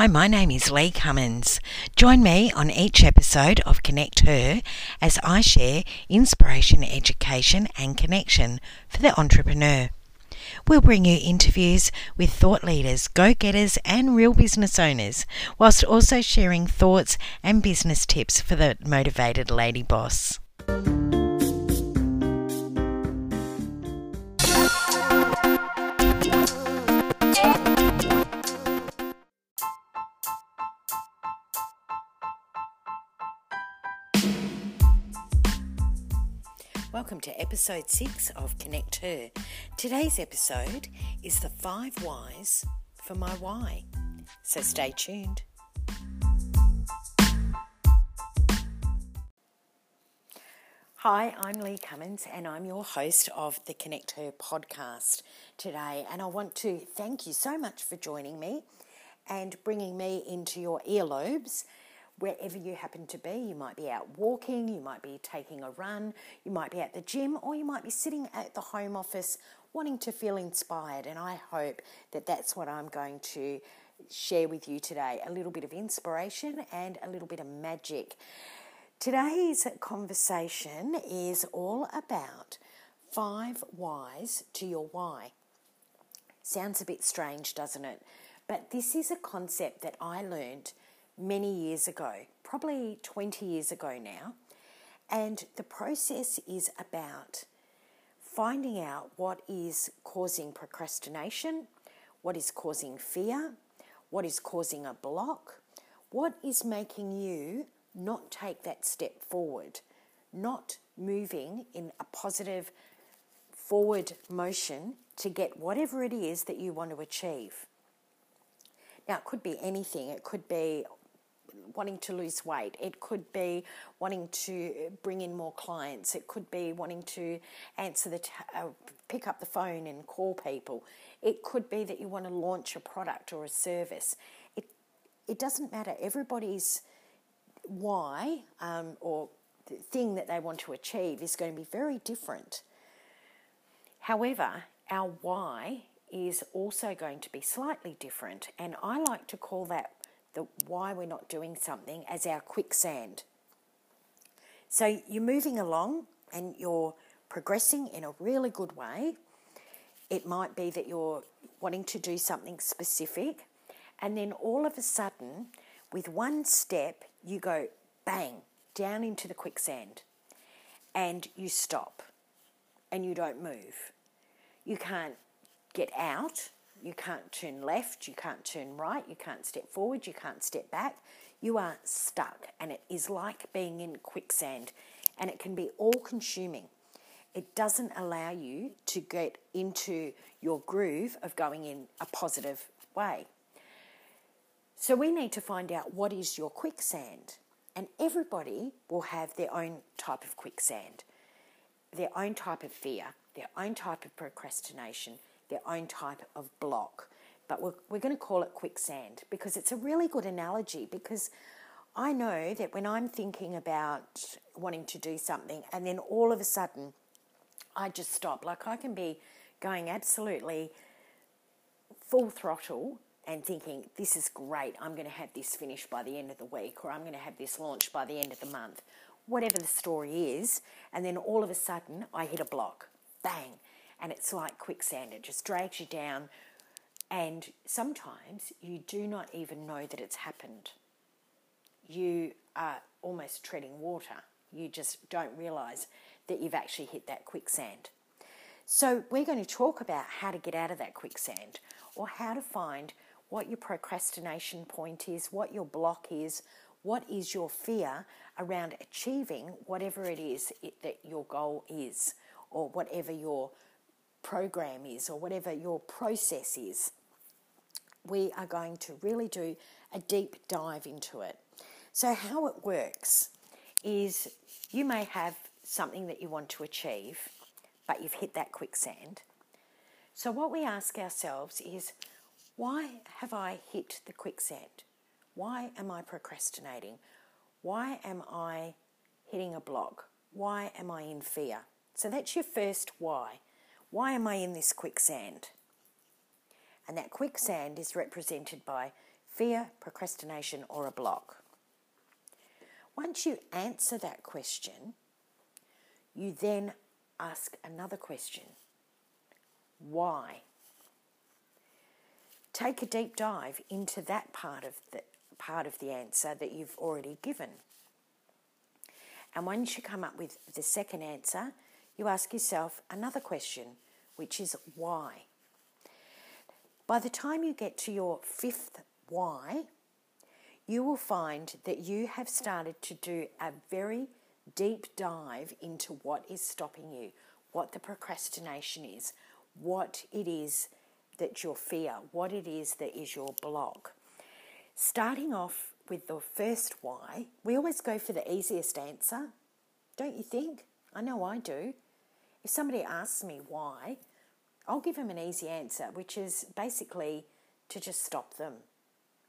Hi, my name is Lee Cummins. Join me on each episode of Connect Her as I share inspiration, education, and connection for the entrepreneur. We'll bring you interviews with thought leaders, go getters, and real business owners, whilst also sharing thoughts and business tips for the motivated lady boss. Episode 6 of Connect Her. Today's episode is the five whys for my why. So stay tuned. Hi, I'm Lee Cummins and I'm your host of the Connect Her podcast today. And I want to thank you so much for joining me and bringing me into your earlobes wherever you happen to be. You might be out walking, you might be taking a run, you might be at the gym, or you might be sitting at the home office wanting to feel inspired. And I hope that that's what I'm going to share with you today a little bit of inspiration and a little bit of magic. Today's conversation is all about five whys to your why. Sounds a bit strange, doesn't it? But this is a concept that I learned many years ago, probably 20 years ago now. And the process is about finding out what is causing procrastination, what is causing fear, what is causing a block, what is making you not take that step forward, not moving in a positive forward motion to get whatever it is that you want to achieve. Now, it could be anything. It could be wanting to lose weight. It could be wanting to bring in more clients. It could be wanting to answer the t- uh, pick up the phone and call people. It could be that you want to launch a product or a service. It it doesn't matter. Everybody's why um, or thing that they want to achieve is going to be very different. However, our why is also going to be slightly different, and I like to call that the why we're not doing something as our quicksand. So you're moving along and you're progressing in a really good way. It might be that you're wanting to do something specific, and then all of a sudden, with one step, you go bang down into the quicksand and you stop and you don't move. You can't get out you can't turn left, you can't turn right, you can't step forward, you can't step back. You are stuck, and it is like being in quicksand, and it can be all consuming. It doesn't allow you to get into your groove of going in a positive way. So, we need to find out what is your quicksand, and everybody will have their own type of quicksand, their own type of fear, their own type of procrastination their own type of block. But we're, we're going to call it quicksand because it's a really good analogy because I know that when I'm thinking about wanting to do something and then all of a sudden I just stop, like I can be going absolutely full throttle and thinking, this is great, I'm going to have this finished by the end of the week, or I'm going to have this launched by the end of the month, whatever the story is, and then all of a sudden I hit a block. Bang and it's like quicksand, it just drags you down. And sometimes you do not even know that it's happened. You are almost treading water. You just don't realize that you've actually hit that quicksand. So, we're going to talk about how to get out of that quicksand or how to find what your procrastination point is, what your block is, what is your fear around achieving whatever it is it, that your goal is or whatever your program is or whatever your process is, we are going to really do a deep dive into it. So, how it works is you may have something that you want to achieve, but you've hit that quicksand. So, what we ask ourselves is, why have I hit the quicksand? Why am I procrastinating? Why am I hitting a block? Why am I in fear? So, that's your first why. Why am I in this quicksand? And that quicksand is represented by fear, procrastination, or a block? Once you answer that question, you then ask another question Why? Take a deep dive into that part of the part of the answer that you've already given. And once you come up with the second answer, you ask yourself another question, which is why. By the time you get to your fifth why, you will find that you have started to do a very deep dive into what is stopping you, what the procrastination is, what it is that your fear, what it is that is your block. Starting off with the first why, we always go for the easiest answer, don't you think? I know I do. If somebody asks me why, I'll give them an easy answer, which is basically to just stop them.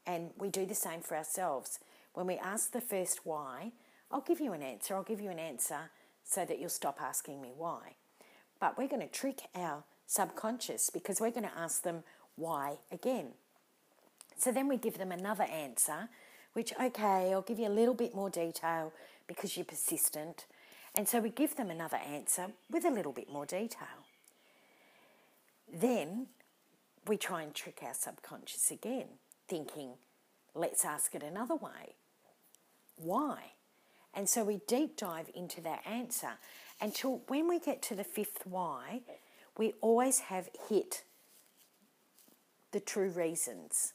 And we do the same for ourselves. When we ask the first why, I'll give you an answer. I'll give you an answer so that you'll stop asking me why. But we're going to trick our subconscious because we're going to ask them why again. So then we give them another answer, which, okay, I'll give you a little bit more detail because you're persistent. And so we give them another answer with a little bit more detail. Then we try and trick our subconscious again, thinking, let's ask it another way. Why? And so we deep dive into that answer until when we get to the fifth why, we always have hit the true reasons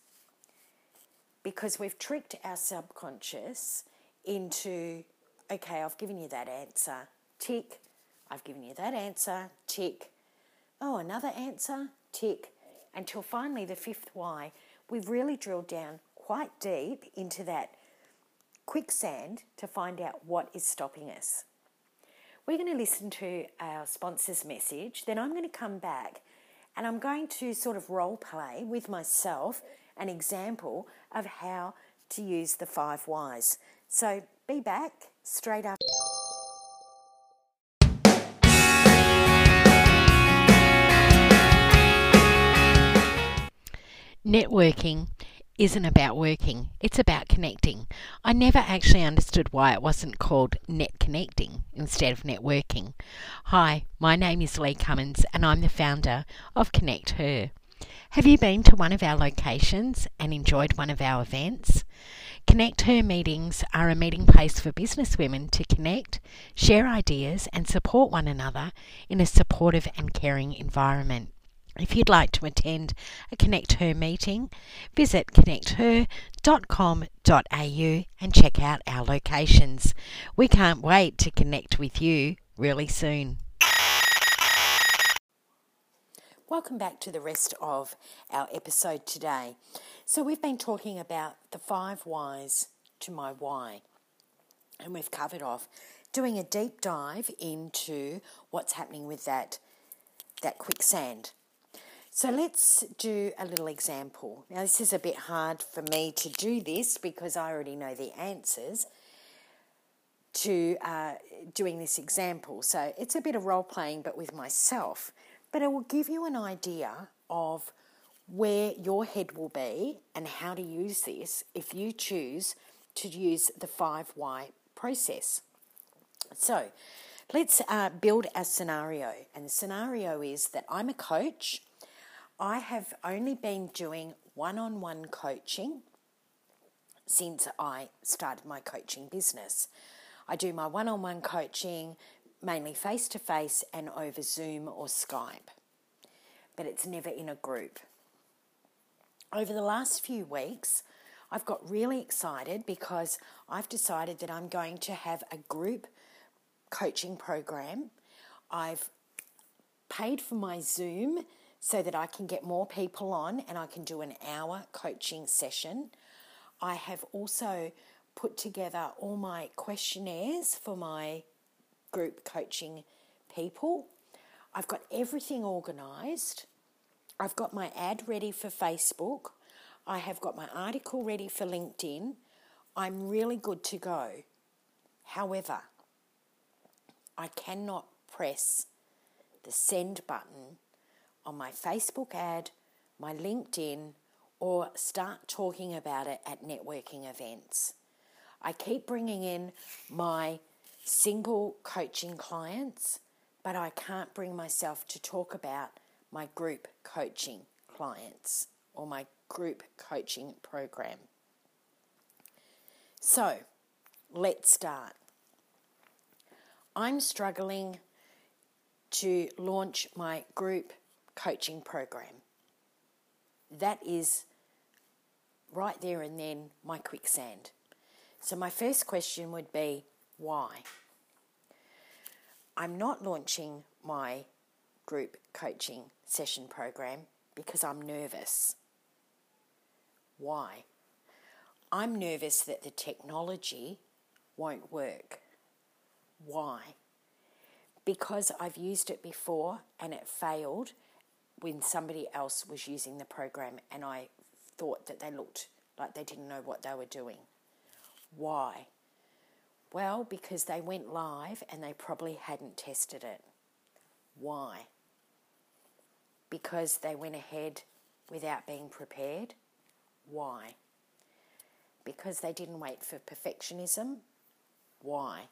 because we've tricked our subconscious into okay, I've given you that answer, tick, I've given you that answer, tick, oh, another answer, tick, until finally the fifth why, we've really drilled down quite deep into that quicksand to find out what is stopping us. We're going to listen to our sponsor's message, then I'm going to come back and I'm going to sort of role play with myself an example of how to use the five whys. So be back straight after. Networking isn't about working, it's about connecting. I never actually understood why it wasn't called net connecting instead of networking. Hi, my name is Lee Cummins and I'm the founder of Connect Her. Have you been to one of our locations and enjoyed one of our events? Connect Her meetings are a meeting place for business women to connect, share ideas, and support one another in a supportive and caring environment. If you'd like to attend a Connect Her meeting, visit connecther.com.au and check out our locations. We can't wait to connect with you really soon. Welcome back to the rest of our episode today. So, we've been talking about the five whys to my why, and we've covered off doing a deep dive into what's happening with that, that quicksand so let's do a little example. Now, this is a bit hard for me to do this because I already know the answers to uh, doing this example. So it's a bit of role playing, but with myself. But it will give you an idea of where your head will be and how to use this if you choose to use the 5Y process. So let's uh, build a scenario. And the scenario is that I'm a coach I have only been doing one on one coaching since I started my coaching business. I do my one on one coaching mainly face to face and over Zoom or Skype, but it's never in a group. Over the last few weeks, I've got really excited because I've decided that I'm going to have a group coaching program. I've paid for my Zoom so that I can get more people on and I can do an hour coaching session. I have also put together all my questionnaires for my group coaching people. I've got everything organised. I've got my ad ready for Facebook. I have got my article ready for LinkedIn. I'm really good to go. However, I cannot press the send button on my Facebook ad, my LinkedIn, or start talking about it at networking events. I keep bringing in my single coaching clients, but I can't bring myself to talk about my group coaching clients or my group coaching program. So, let's start. I'm struggling to launch my group coaching program. That is right there and then my quicksand. So, my first question would be why? I'm not launching my group coaching session program because I'm nervous. Why? I'm nervous that the technology won't work. Why? Because I've used it before and it failed when somebody else was using the program and I thought that they looked like they didn't know what they were doing. Why? Well, because they went live and they probably hadn't tested it. Why? Because they went ahead without being prepared. Why? Because they didn't wait for perfectionism. Why?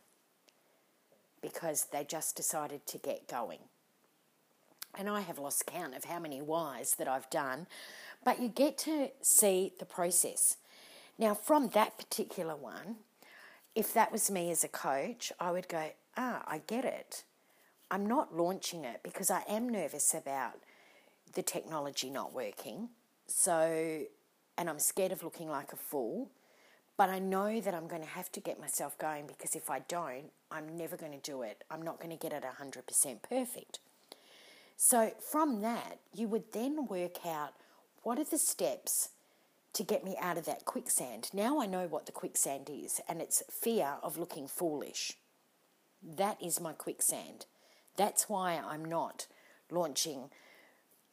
Because they just decided to get going. And I have lost count of how many whys that I've done, but you get to see the process. Now, from that particular one, if that was me as a coach, I would go, ah, I get it. I'm not launching it because I am nervous about the technology not working. So, and I'm scared of looking like a fool. But I know that I'm going to have to get myself going because if I don't, I'm never going to do it. I'm not going to get it 100% perfect. So, from that, you would then work out what are the steps to get me out of that quicksand. Now I know what the quicksand is, and it's fear of looking foolish. That is my quicksand. That's why I'm not launching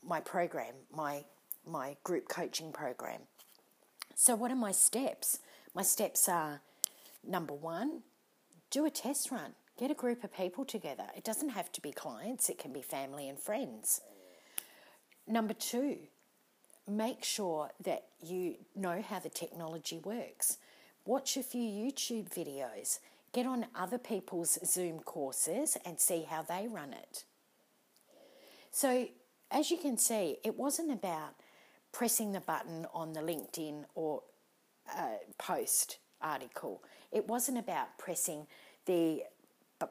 my program, my my group coaching program. So what are my steps? My steps are number 1, do a test run. Get a group of people together. It doesn't have to be clients, it can be family and friends. Number 2, make sure that you know how the technology works. Watch a few YouTube videos. Get on other people's Zoom courses and see how they run it. So, as you can see, it wasn't about pressing the button on the LinkedIn or uh, post article. It wasn't about pressing the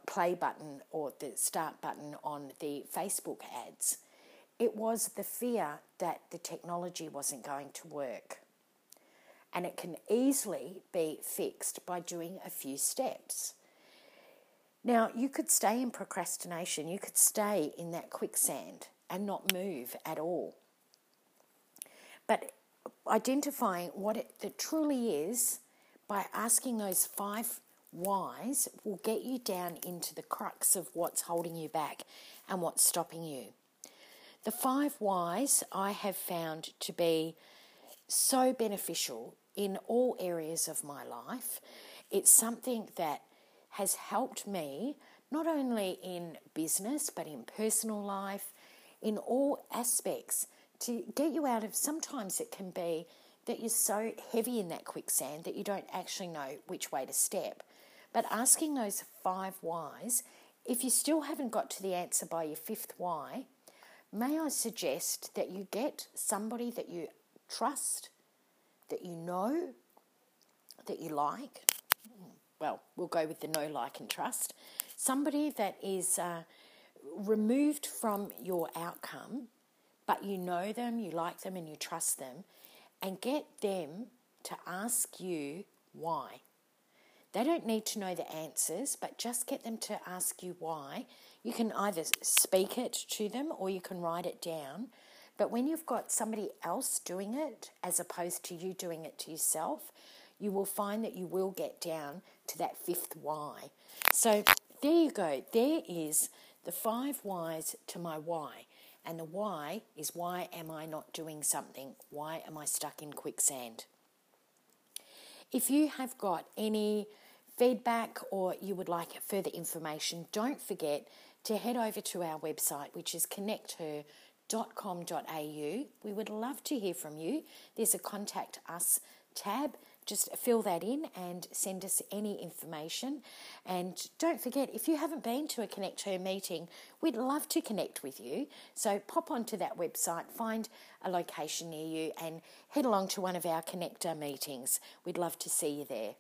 play button or the start button on the Facebook ads. It was the fear that the technology wasn't going to work. And it can easily be fixed by doing a few steps. Now, you could stay in procrastination, you could stay in that quicksand and not move at all. But identifying what it, truly is by asking those five whys will get you down into the crux of what's holding you back and what's stopping you. The five whys I have found to be so beneficial in all areas of my life. It's something that has helped me not only in business but in personal life, in all aspects to get you out of sometimes it can be that you're so heavy in that quicksand that you don't actually know which way to step. But asking those five whys, if you still haven't got to the answer by your fifth why, may I suggest that you get somebody that you trust, that you know, that you like. Well, we'll go with the know like, and trust. Somebody that is uh, removed from your outcome, but you know them, you like them, and you trust them, and get them to ask you why. They don't need to know the answers, but just get them to ask you why you can either speak it to them or you can write it down. But when you've got somebody else doing it as opposed to you doing it to yourself, you will find that you will get down to that fifth why. So there you go. There is the five whys to my why. And the why is why am I not doing something? Why am I stuck in quicksand? If you have got any feedback or you would like further information, don't forget to head over to our website, which is connecther.com.au. We would love to hear from you. There's a contact us tab. Just fill that in and send us any information. And don't forget, if you haven't been to a Connect Her meeting, we'd love to connect with you. So pop onto that website, find a location near you, and head along to one of our Connect Her meetings. We'd love to see you there.